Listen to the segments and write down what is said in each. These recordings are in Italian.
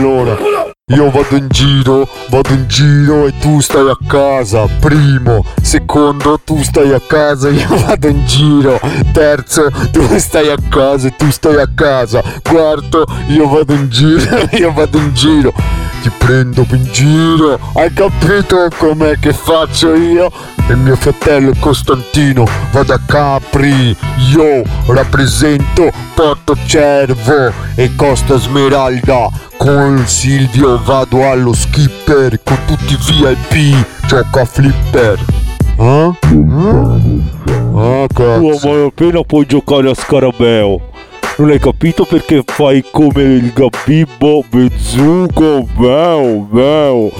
Allora, io vado in giro, vado in giro e tu stai a casa. Primo, secondo, tu stai a casa, io vado in giro. Terzo, tu stai a casa e tu stai a casa. Quarto, io vado in giro, io vado in giro. Ti prendo in giro, hai capito com'è che faccio io? E mio fratello Costantino va da Capri, io rappresento Porto Cervo e Costa Smeralda. Con Silvio vado allo skipper, con tutti i VIP, gioca a flipper. Eh? Ah, Tu cazzo. a malapena puoi giocare a scarabeo. Non hai capito perché fai come il gabibbo bezzuco, veo, veo.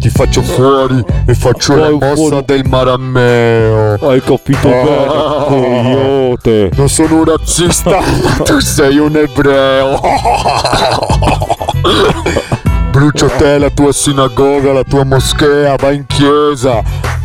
Ti faccio fuori e faccio la mossa fuori. del marameo. Hai capito Ah. bene, coyote. Non sono un razzista, tu sei un ebreo. Brucio te, la tua sinagoga, la tua moschea, vai in chiesa.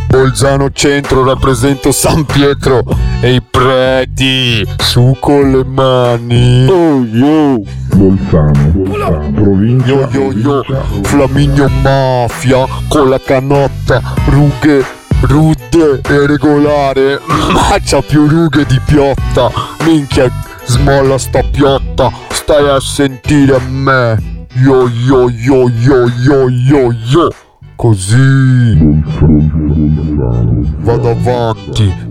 Bolzano centro, rappresento San Pietro e i preti, su con le mani. Oh, yo. Bolzano, Bolzano, provincia Yo yo yo, Flaminio Mafia, con la canotta, rughe, rude e regolare, ma c'ha più rughe di piotta, minchia, smolla sta piotta, stai a sentire me, yo yo yo yo yo yo yo, così. Vado avanti,